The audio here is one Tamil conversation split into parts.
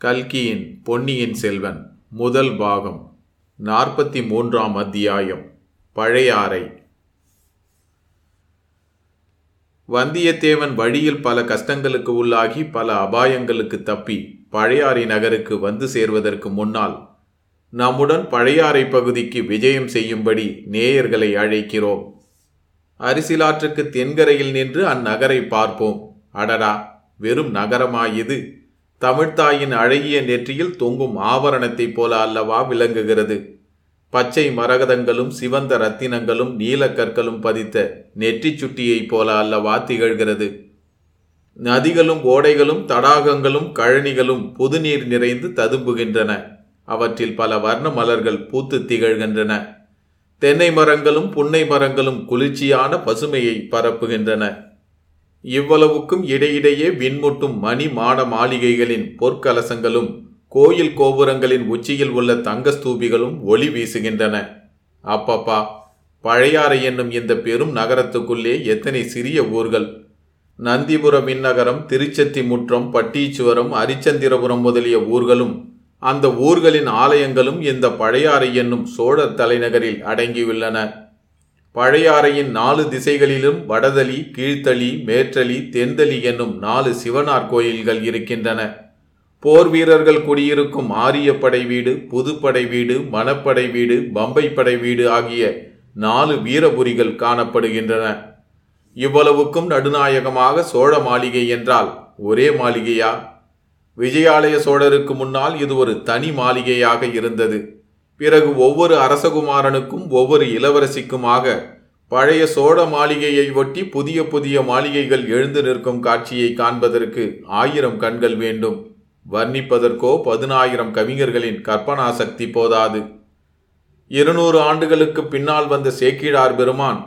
கல்கியின் பொன்னியின் செல்வன் முதல் பாகம் நாற்பத்தி மூன்றாம் அத்தியாயம் பழையாறை. வந்தியத்தேவன் வழியில் பல கஷ்டங்களுக்கு உள்ளாகி பல அபாயங்களுக்கு தப்பி பழையாறை நகருக்கு வந்து சேர்வதற்கு முன்னால் நம்முடன் பழையாறை பகுதிக்கு விஜயம் செய்யும்படி நேயர்களை அழைக்கிறோம். அரிசிலாற்றுக்கு தென்கரையில் நின்று அந்நகரை பார்ப்போம். அடடா! வெறும் நகரமாயிது. தமிழ்த்தாயின் அழகிய நெற்றியில் தொங்கும் ஆபரணத்தைப் போல அல்லவா விளங்குகிறது. பச்சை மரகதங்களும் சிவந்த ரத்தினங்களும் நீலக்கற்களும் பதித்த நெற்றிச் சுட்டியைப் போல அல்லவா திகழ்கிறது. நதிகளும் ஓடைகளும் தடாகங்களும் கழனிகளும் புதுநீர் நிறைந்து ததும்புகின்றன. அவற்றில் பல வர்ண மலர்கள் பூத்து திகழ்கின்றன. தென்னை மரங்களும் புன்னை மரங்களும் குளிர்ச்சியான பசுமையை பரப்புகின்றன. இவ்வளவுக்கும் இடையிடையே விண்முட்டும் மணி மாட மாளிகைகளின் பொற்கலசங்களும் கோயில் கோபுரங்களின் உச்சியில் உள்ள தங்க ஸ்தூபிகளும் ஒளி வீசுகின்றன. அப்பப்பா பழையாறை என்னும் இந்த பெரும் நகரத்துக்குள்ளே எத்தனை சிறிய ஊர்கள்! நந்திபுர விண்ணகரம் திருச்சத்தி முற்றம் பட்டீச்சுவரம் அரிச்சந்திரபுரம் முதலிய ஊர்களும் அந்த ஊர்களின் ஆலயங்களும் இந்த பழையாறை என்னும் சோழர் தலைநகரில் அடங்கியுள்ளன. பழையாறையின் நாலு திசைகளிலும் வடதளி கீழ்த்தளி மேற்றளி தென்தளி என்னும் நாலு சிவனார் கோயில்கள் இருக்கின்றன. போர் வீரர்கள் குடியிருக்கும் ஆரியப்படை வீடு புதுப்படை வீடு மணப்படை வீடு பம்பை படை வீடு ஆகிய நாலு வீரபுரிகள் காணப்படுகின்றன. இவ்வளவுக்கும் நடுநாயகமாக சோழ மாளிகை என்றால் ஒரே மாளிகையா? விஜயாலய சோழருக்கு முன்னால் இது ஒரு தனி மாளிகையாக இருந்தது. பிறகு ஒவ்வொரு அரசகுமாரனுக்கும் ஒவ்வொரு இளவரசிக்குமாக பழைய சோழ மாளிகையை ஒட்டி புதிய புதிய மாளிகைகள் எழுந்து நிற்கும் காட்சியை காண்பதற்கு ஆயிரம் கண்கள் வேண்டும். வர்ணிப்பதற்கோ பதினாயிரம் கவிஞர்களின் கற்பனா சக்தி போதாது. இருநூறு ஆண்டுகளுக்கு பின்னால் வந்த சேக்கிழார் பெருமான்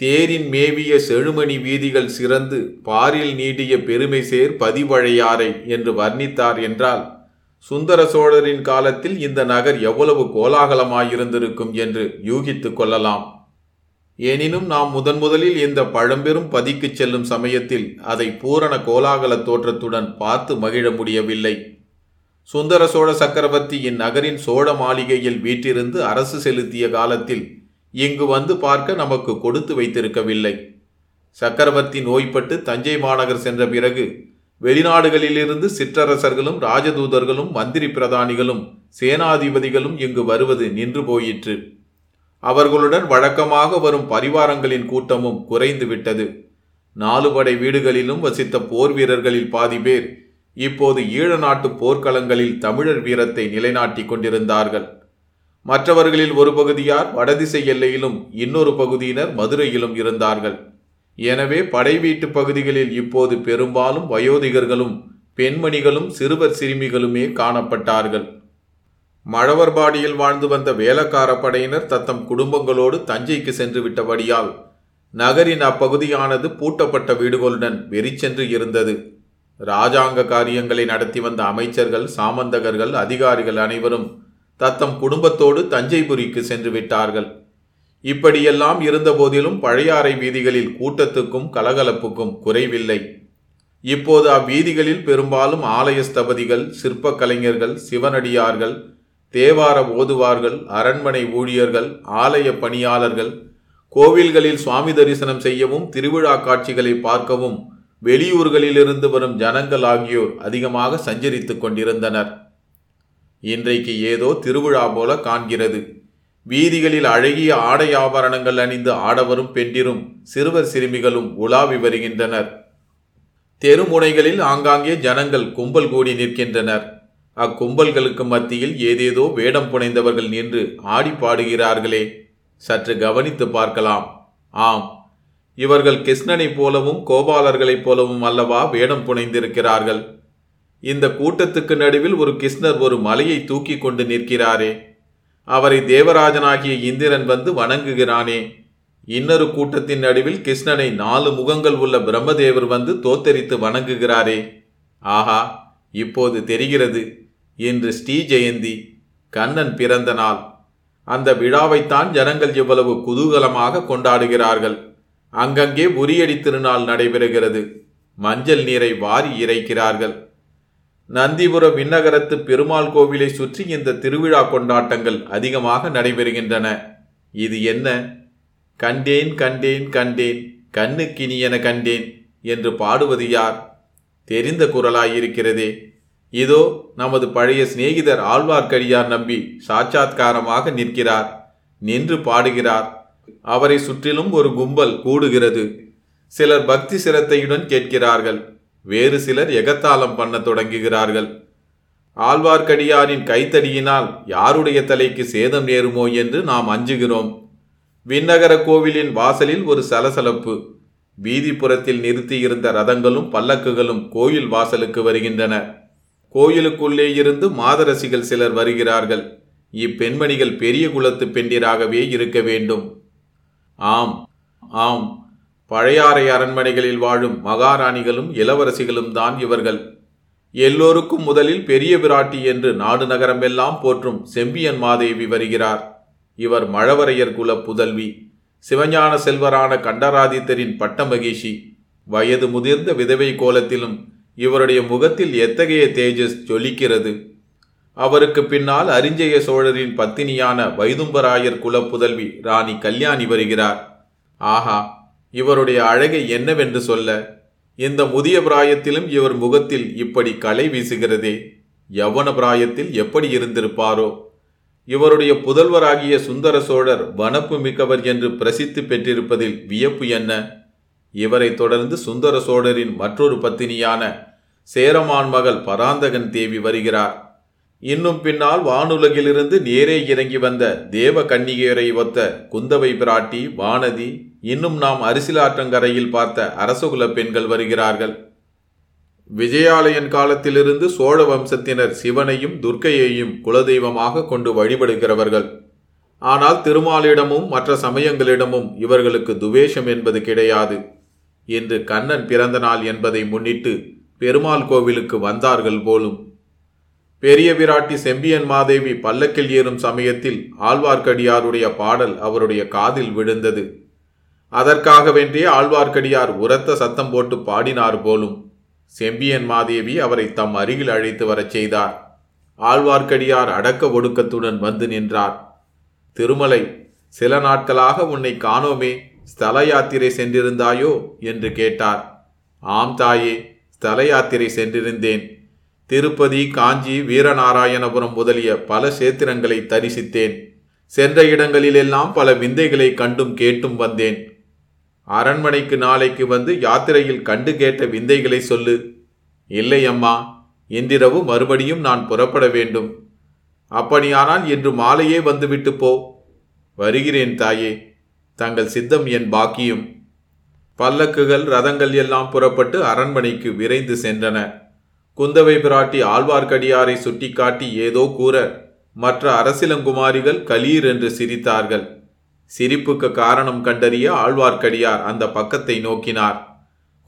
தேரின் மேவிய செழுமணி வீதிகள் சிறந்து பாரில் நீடிய பெருமை சேர் பதிவழையாரை என்று வர்ணித்தார் என்றால் சுந்தர சோழரின் காலத்தில் இந்த நகர் எவ்வளவு கோலாகலமாயிருந்திருக்கும் என்று யூகித்துக் கொள்ளலாம். எனினும் நாம் முதன் முதலில் இந்த பழம்பெரும் பதிக்கு செல்லும் சமயத்தில் அதை பூரண கோலாகல தோற்றத்துடன் பார்த்து மகிழ முடியவில்லை. சுந்தர சோழ சக்கரவர்த்தி இந்நகரின் சோழ மாளிகையில் வீட்டிருந்து அரசு செலுத்திய காலத்தில் இங்கு வந்து பார்க்க நமக்கு கொடுத்து வைத்திருக்கவில்லை. சக்கரவர்த்தி நோய்பட்டு தஞ்சை மாநகர் சென்ற பிறகு வெளிநாடுகளிலிருந்து சிற்றரசர்களும் ராஜதூதர்களும் மந்திரி பிரதானிகளும் சேனாதிபதிகளும் இங்கு வருவது நின்று போயிற்று. அவர்களுடன் வழக்கமாக வரும் பரிவாரங்களின் கூட்டமும் குறைந்து விட்டது. நாலு படை வீடுகளிலும் வசித்த போர் வீரர்களில் பாதி பேர் இப்போது ஈழ நாட்டு போர்க்களங்களில் தமிழர் வீரத்தை நிலைநாட்டிக் கொண்டிருந்தார்கள். மற்றவர்களில் ஒரு பகுதியார் வடதிசை எல்லையிலும் இன்னொரு பகுதியினர் மதுரையிலும் இருந்தார்கள். எனவே படை வீட்டு பகுதிகளில் இப்போது பெரும்பாலும் வயோதிகர்களும் பெண்மணிகளும் சிறுவர் சிறுமிகளுமே காணப்பட்டார்கள். மழவர்பாடியில் வாழ்ந்து வந்த வேலக்கார படையினர் தத்தம் குடும்பங்களோடு தஞ்சைக்கு சென்று விட்டபடியால் நகரின் அப்பகுதியானது பூட்டப்பட்ட வீடுகளுடன் வெறிச்சென்று இருந்தது. ராஜாங்க காரியங்களை நடத்தி வந்த அமைச்சர்கள் சாமந்தகர்கள் அதிகாரிகள் அனைவரும் தத்தம் குடும்பத்தோடு தஞ்சைபுரிக்கு சென்று விட்டார்கள். இப்படியெல்லாம் இருந்தபோதிலும் பழையாறை வீதிகளில் கூட்டத்துக்கும் கலகலப்புக்கும் குறைவில்லை. இப்போது அவ்வீதிகளில் பெரும்பாலும் ஆலய ஸ்தபதிகள் சிற்ப கலைஞர்கள் சிவனடியார்கள் தேவார ஓதுவார்கள் அரண்மனை ஊழியர்கள் ஆலய பணியாளர்கள் கோவில்களில் சுவாமி தரிசனம் செய்யவும் திருவிழா காட்சிகளை பார்க்கவும் வெளியூர்களிலிருந்து வரும் ஜனங்கள் ஆகியோர் அதிகமாக சஞ்சரித்துக் கொண்டிருந்தனர். இன்றைக்கு ஏதோ திருவிழா போல காண்கிறது. வீதிகளில் அழகிய ஆடை ஆபரணங்கள் அணிந்து ஆடவரும் பெண்டிரும் சிறுவர் சிறுமிகளும் உலாவி வருகின்றனர். தெருமுனைகளில் ஆங்காங்கே ஜனங்கள் கும்பல் கூடி நிற்கின்றனர். அக்கும்பல்களுக்கு மத்தியில் ஏதேதோ வேடம் புனைந்தவர்கள் நின்று ஆடி பாடுகிறார்களே. சற்று கவனித்து பார்க்கலாம். ஆம் இவர்கள் கிருஷ்ணனைப் போலவும் கோபாலர்களைப் போலவும் அல்லவா வேடம் புனைந்திருக்கிறார்கள். இந்த கூட்டத்துக்கு நடுவில் ஒரு கிருஷ்ணர் ஒரு மலையை தூக்கி கொண்டு நிற்கிறாரே. அவரை தேவராஜனாகிய இந்திரன் வந்து வணங்குகிறானே. இன்னொரு கூட்டத்தின் நடுவில் கிருஷ்ணனை நாலு முகங்கள் உள்ள பிரம்மதேவர் வந்து தோத்தரித்து வணங்குகிறாரே. ஆஹா இப்போது தெரிகிறது. இன்று ஸ்ரீ ஜெயந்தி கண்ணன் பிறந்த நாள். அந்த விழாவைத்தான் ஜனங்கள் இவ்வளவு குதூகலமாக கொண்டாடுகிறார்கள். அங்கங்கே உரியடி திருநாள் நடைபெறுகிறது. மஞ்சள் நீரை வாரி இறைக்கிறார்கள். நந்திபுரம் விண்ணகரத்து பெருமாள் கோவிலை சுற்றி இந்த திருவிழா கொண்டாட்டங்கள் அதிகமாக நடைபெறுகின்றன. இது என்ன? கண்டேன் கண்டேன் கண்டேன் கண்ணுக்கினியென கண்டேன் என்று பாடுவது யார்? தெரிந்த குரலாயிருக்கிறதே. இதோ நமது பழைய சிநேகிதர் ஆழ்வார்க்கடியார் நம்பி சாட்சாத்காரமாக நிற்கிறார். நின்று பாடுகிறார். அவரை சுற்றிலும் ஒரு கும்பல் கூடுகிறது. சிலர் பக்தி சிரத்தையுடன் கேட்கிறார்கள். வேறு சிலர் எகத்தாளம் பண்ண தொடங்குகிறார்கள். ஆழ்வார்க்கடியாரின் கைத்தடியினால் யாருடைய தலைக்கு சேதம் நேருமோ என்று நாம் அஞ்சுகிறோம். விண்ணகர கோவிலின் வாசலில் ஒரு சலசலப்பு. வீதிப்புறத்தில் நிறுத்தியிருந்த ரதங்களும் பல்லக்குகளும் கோயில் வாசலுக்கு வருகின்றன. கோயிலுக்குள்ளே இருந்து மாதரசிகள் சிலர் வருகிறார்கள். இப்பெண்மணிகள் பெரிய குலத்து பெண்டிராகவே இருக்க வேண்டும். ஆம் ஆம் பழையாறை அரண்மனைகளில் வாழும் மகாராணிகளும் இளவரசிகளும் தான் இவர்கள். எல்லோருக்கும் முதலில் பெரிய பிராட்டி என்று நாடு நகரமெல்லாம் போற்றும் செம்பியன் மாதேவி வருகிறார். இவர் மழவரையர் குல புதல்வி சிவஞான செல்வரான கண்டராதித்தரின் பட்ட மகிஷி வயது முதிர்ந்த விதவை கோலத்திலும் இவருடைய முகத்தில் எத்தகைய தேஜஸ் ஜொலிக்கிறது. அவருக்கு பின்னால் அரிஞ்சய சோழரின் பத்தினியான வைதும்பராயர் குலப்புதல்வி ராணி கல்யாணி வருகிறார். ஆஹா இவருடைய அழகை என்னவென்று சொல்ல இந்த முதிய பிராயத்திலும் இவர் முகத்தில் இப்படி கலை வீசுகிறதே யவன பிராயத்தில் எப்படி இருந்திருப்பாரோ? இவருடைய புதல்வராகிய சுந்தர சோழர் வனப்பு மிக்கவர் என்று பிரசித்தி பெற்றிருப்பதில் வியப்பு என்ன? இவரை தொடர்ந்து சுந்தர சோழரின் மற்றொரு பத்தினியான சேரமான் மகள் பராந்தகன் தேவி வருகிறார். இன்னும் பின்னால் வானுலகிலிருந்து நேரே இறங்கி வந்த தேவ கன்னிகையரை ஒத்த குந்தவை பிராட்டி வானதி இன்னும் நாம் அரிசிலாற்றங்கரையில் பார்த்த அரசகுல பெண்கள் வருகிறார்கள். விஜயாலயன் காலத்திலிருந்து சோழ வம்சத்தினர் சிவனையும் துர்க்கையையும் குலதெய்வமாக கொண்டு வழிபடுகிறவர்கள். ஆனால் திருமாலிடமும் மற்ற சமயங்களிடமும் இவர்களுக்கு துவேஷம் என்பது கிடையாது. இன்று கண்ணன் பிறந்த நாள் என்பதை முன்னிட்டு பெருமாள் கோவிலுக்கு வந்தார்கள் போலும். பெரிய விராட்டி செம்பியன் மாதேவி பல்லக்கில் ஏறும் சமயத்தில் ஆழ்வார்க்கடியாருடைய பாடல் அவருடைய காதில் விழுந்தது. அதற்காகவென்றே ஆழ்வார்க்கடியார் உரத்த சத்தம் போட்டு பாடினார் போலும். செம்பியன் மாதேவி அவரை தம் அருகில் அழைத்து வரச் செய்தார். ஆழ்வார்க்கடியார் அடக்க ஒடுக்கத்துடன் வந்து நின்றார். திருமலை சில நாட்களாக உன்னை காணோமே ஸ்தல யாத்திரை சென்றிருந்தாயோ? என்று கேட்டார். ஆம் தாயே ஸ்தல யாத்திரை சென்றிருந்தேன். திருப்பதி காஞ்சி வீரநாராயணபுரம் முதலிய பல சேத்திரங்களை தரிசித்தேன். சென்ற இடங்களிலெல்லாம் பல விந்தைகளை கண்டும் கேட்டும் வந்தேன். அரண்மனைக்கு நாளைக்கு வந்து யாத்திரையில் கண்டு கேட்ட விந்தைகளை சொல்லு. இல்லை அம்மா இன்றிரவு மறுபடியும் நான் புறப்பட வேண்டும். அப்படியானால் இன்று மாலையே வந்துவிட்டு போ. வருகிறேன் தாயே தங்கள் சித்தம் என் பாக்கியம். பல்லக்குகள் ரதங்கள் எல்லாம் புறப்பட்டு அரண்மனைக்கு விரைந்து சென்றன. குந்தவை பிராட்டி ஆழ்வார்க்கடியாரை சுட்டிக்காட்டி ஏதோ கூற மற்ற அரசிலங்குமாரிகள் கலீர் என்று சிரித்தார்கள். சிரிப்புக்கு காரணம் கண்டறிய ஆழ்வார்க்கடியார் அந்த பக்கத்தை நோக்கினார்.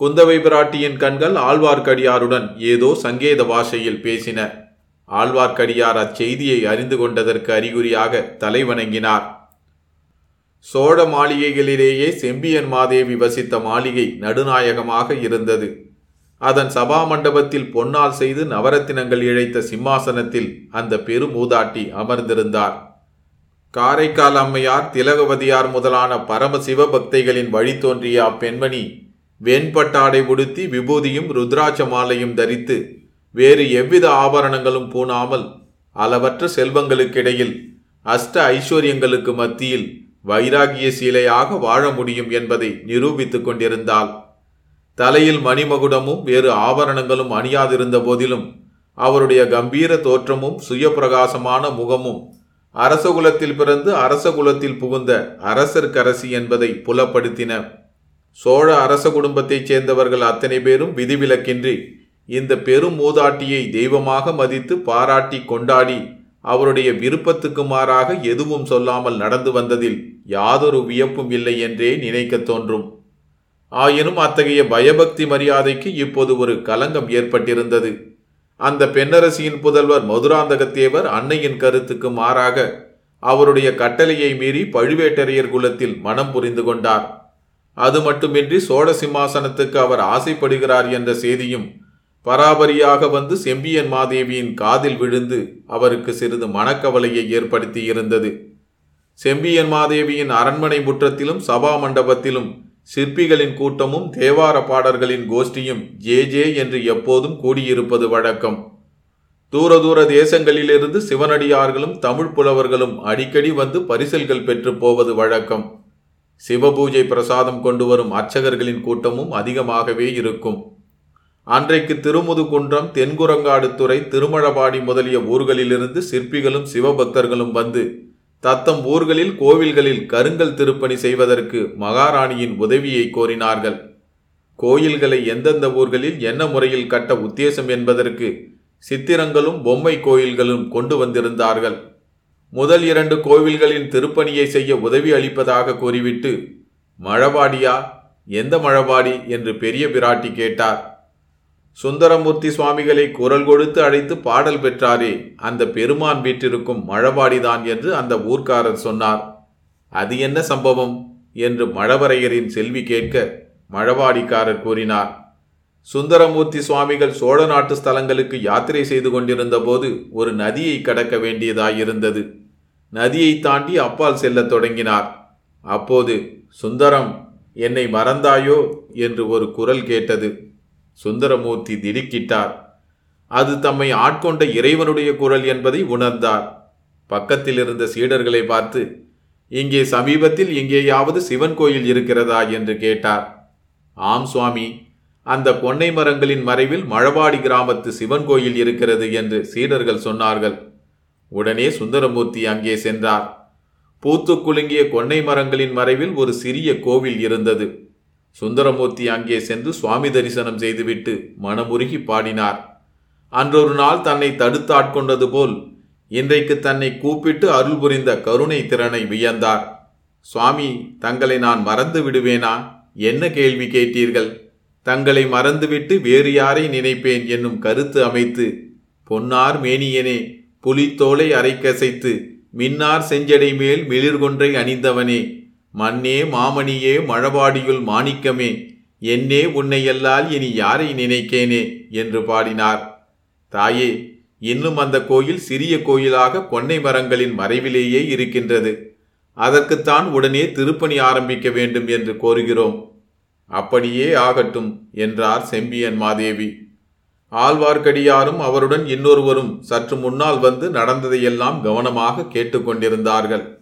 குந்தவை பிராட்டியின் கண்கள் ஆழ்வார்க்கடியாருடன் ஏதோ சங்கேத பாஷையில் பேசின. ஆழ்வார்க்கடியார் அச்செய்தியை அறிந்து கொண்டதற்கு அறிகுறியாக தலைவணங்கினார். சோழ மாளிகைகளிலேயே செம்பியன் மாதேவி வசித்த மாளிகை நடுநாயகமாக இருந்தது. அதன் சபா மண்டபத்தில் பொன்னால் செய்து நவரத்தினங்கள் இழைத்த சிம்மாசனத்தில் அந்த பெருமூதாட்டி அமர்ந்திருந்தார். காரைக்கால் அம்மையார் திலகவதியார் முதலான பரம சிவபக்தைகளின் வழி தோன்றிய அப்பெண்மணி வெண்பட்டாடை உடுத்தி விபூதியும் ருத்ராட்ச மாலையும் தரித்து வேறு எவ்வித ஆபரணங்களும் பூணாமல் அளவற்ற செல்வங்களுக்கிடையில் அஷ்ட ஐஸ்வர்யங்களுக்கு மத்தியில் வைராகிய சீலையாக வாழ முடியும் என்பதை நிரூபித்துக் கொண்டிருந்தாள். தலையில் மணிமகுடமும் வேறு ஆபரணங்களும் அணியாதிருந்த போதிலும் அவருடைய கம்பீர தோற்றமும் சுயப்பிரகாசமான முகமும் அரசகுலத்தில் பிறந்து அரசகுலத்தில் புகுந்த அரசர்க்கரசி என்பதை புலப்படுத்தின சோழ அரச குடும்பத்தைச் சேர்ந்தவர்கள் அத்தனை பேரும் விதிவிலக்கின்றி இந்த பெரும் மூதாட்டியை தெய்வமாக மதித்து பாராட்டி கொண்டாடி அவருடைய விருப்பத்துக்கு மாறாக எதுவும் சொல்லாமல் நடந்து வந்ததில் யாதொரு வியப்பும் இல்லை என்றே நினைக்கத் தோன்றும். ஆயினும் அத்தகைய பயபக்தி மரியாதைக்கு இப்போது ஒரு கலங்கம் ஏற்பட்டிருந்தது. அந்த பெண்ணரசியின் புதல்வர் மதுராந்தகத்தேவர் அன்னையின் கருத்துக்கு மாறாக அவருடைய கட்டளையை மீறி பழுவேட்டரையர் குலத்தில் மனம் புரிந்து கொண்டார். அது மட்டுமின்றி சோழ சிம்மாசனத்துக்கு அவர் ஆசைப்படுகிறார் என்ற செய்தியும் பராபரியாக வந்து செம்பியன் மாதேவியின் காதில் விழுந்து அவருக்கு சிறிது மனக்கவலையை ஏற்படுத்தி இருந்தது. செம்பியன் மாதேவியின் அரண்மனை முற்றத்திலும் சபா மண்டபத்திலும் சிற்பிகளின் கூட்டமும் தேவார பாடல்களின் கோஷ்டியும் ஜே ஜே என்று எப்போதும் கூடியிருப்பது வழக்கம். தூர தூர தேசங்களிலிருந்து சிவனடியார்களும் தமிழ் புலவர்களும் அடிக்கடி வந்து பரிசல்கள் பெற்று போவது வழக்கம். சிவபூஜை பிரசாதம் கொண்டு வரும் அர்ச்சகர்களின் கூட்டமும் அதிகமாகவே இருக்கும். அன்றைக்கு திருமுதுகுன்றம் தென்குரங்காடுத்துறை திருமழபாடி முதலிய ஊர்களிலிருந்து சிற்பிகளும் சிவபக்தர்களும் வந்து தத்தம் ஊர்களில் கோவில்களில் கருங்கல் திருப்பணி செய்வதற்கு மகாராணியின் உதவியை கோரினார்கள். கோயில்களை எந்தெந்த ஊர்களில் என்ன முறையில் கட்ட உத்தேசம் என்பதற்கு சித்திரங்களும் பொம்மை கோயில்களும் கொண்டு வந்திருந்தார்கள். முதல் இரண்டு கோவில்களின் திருப்பணியை செய்ய உதவி அளிப்பதாக கூறிவிட்டு மழபாடியா எந்த மழபாடி என்று பெரிய பிராட்டி கேட்டார். சுந்தரமூர்த்தி சுவாமிகளை குரல் கொடுத்து அழைத்து பாடல் பெற்றாரே. அந்த பெருமான் வீட்டிற்கும் மழபாடிதான் என்று அந்த ஊர்க்காரர் சொன்னார். அது என்ன சம்பவம்? என்று மழவரையரின் செல்வி கேட்க மழவாடிக்காரர் கூறினார். சுந்தரமூர்த்தி சுவாமிகள் சோழ நாட்டு ஸ்தலங்களுக்கு யாத்திரை செய்து கொண்டிருந்த போது ஒரு நதியை கடக்க வேண்டியதாயிருந்தது. நதியை தாண்டி அப்பால் செல்லத் தொடங்கினார். அப்போது சுந்தரம் என்னை மறந்தாயோ? என்று ஒரு குரல் கேட்டது. சுந்தரமூர்த்தி திடுக்கிட்டார். அது தம்மை ஆட்கொண்ட இறைவனுடைய குரல் என்பதை உணர்ந்தார். பக்கத்தில் இருந்த சீடர்களை பார்த்து இங்கே சமீபத்தில் எங்கேயாவது சிவன் கோயில் இருக்கிறதா? என்று கேட்டார். ஆம் சுவாமி. அந்த பொன்னை மரங்களின் மறைவில் மழவாடி கிராமத்து சிவன் கோயில் இருக்கிறது என்று சீடர்கள் சொன்னார்கள். உடனே சுந்தரமூர்த்தி அங்கே சென்றார். பூத்து குலுங்கிய கொன்னை மரங்களின் மறைவில் ஒரு சிறிய கோவில் இருந்தது. சுந்தரமூர்த்தி அங்கே சென்று சுவாமி தரிசனம் செய்துவிட்டு மனமுருகி பாடினார். அன்றொரு நாள் தன்னை தடுத்து ஆட்கொண்டது போல் இன்றைக்கு தன்னை கூப்பிட்டு அருள் புரிந்த கருணை திறனை வியந்தார். சுவாமி தங்களை நான் மறந்து விடுவேனா? என்ன கேள்வி கேட்டீர்கள்? தங்களை மறந்துவிட்டு வேறு யாரை நினைப்பேன் என்னும் கருத்து அமைத்து பொன்னார் மேனியனே புலித்தோலை அரைக்கசைத்து மின்னார் செஞ்சடை மேல் மிளிர்கொன்றை அணிந்தவனே மண்ணே மாமணியே மழபாடியுள் மாணிக்கமே என்னே உன்னையல்லால் இனி யாரை நினைக்கேனே என்று பாடினார். தாயே இன்னும் அந்த கோயில் சிறிய கோயிலாக கொன்னை மரங்களின் மறைவிலேயே இருக்கின்றது. அதற்குத்தான் உடனே திருப்பணி ஆரம்பிக்க வேண்டும் என்று கோருகிறோம். அப்படியே ஆகட்டும் என்றார் செம்பியன் மாதேவி. ஆழ்வார்க்கடியாரும் அவருடன் இன்னொருவரும் சற்று முன்னால் வந்து நடந்ததையெல்லாம் கவனமாக கேட்டுக்கொண்டிருந்தார்கள்.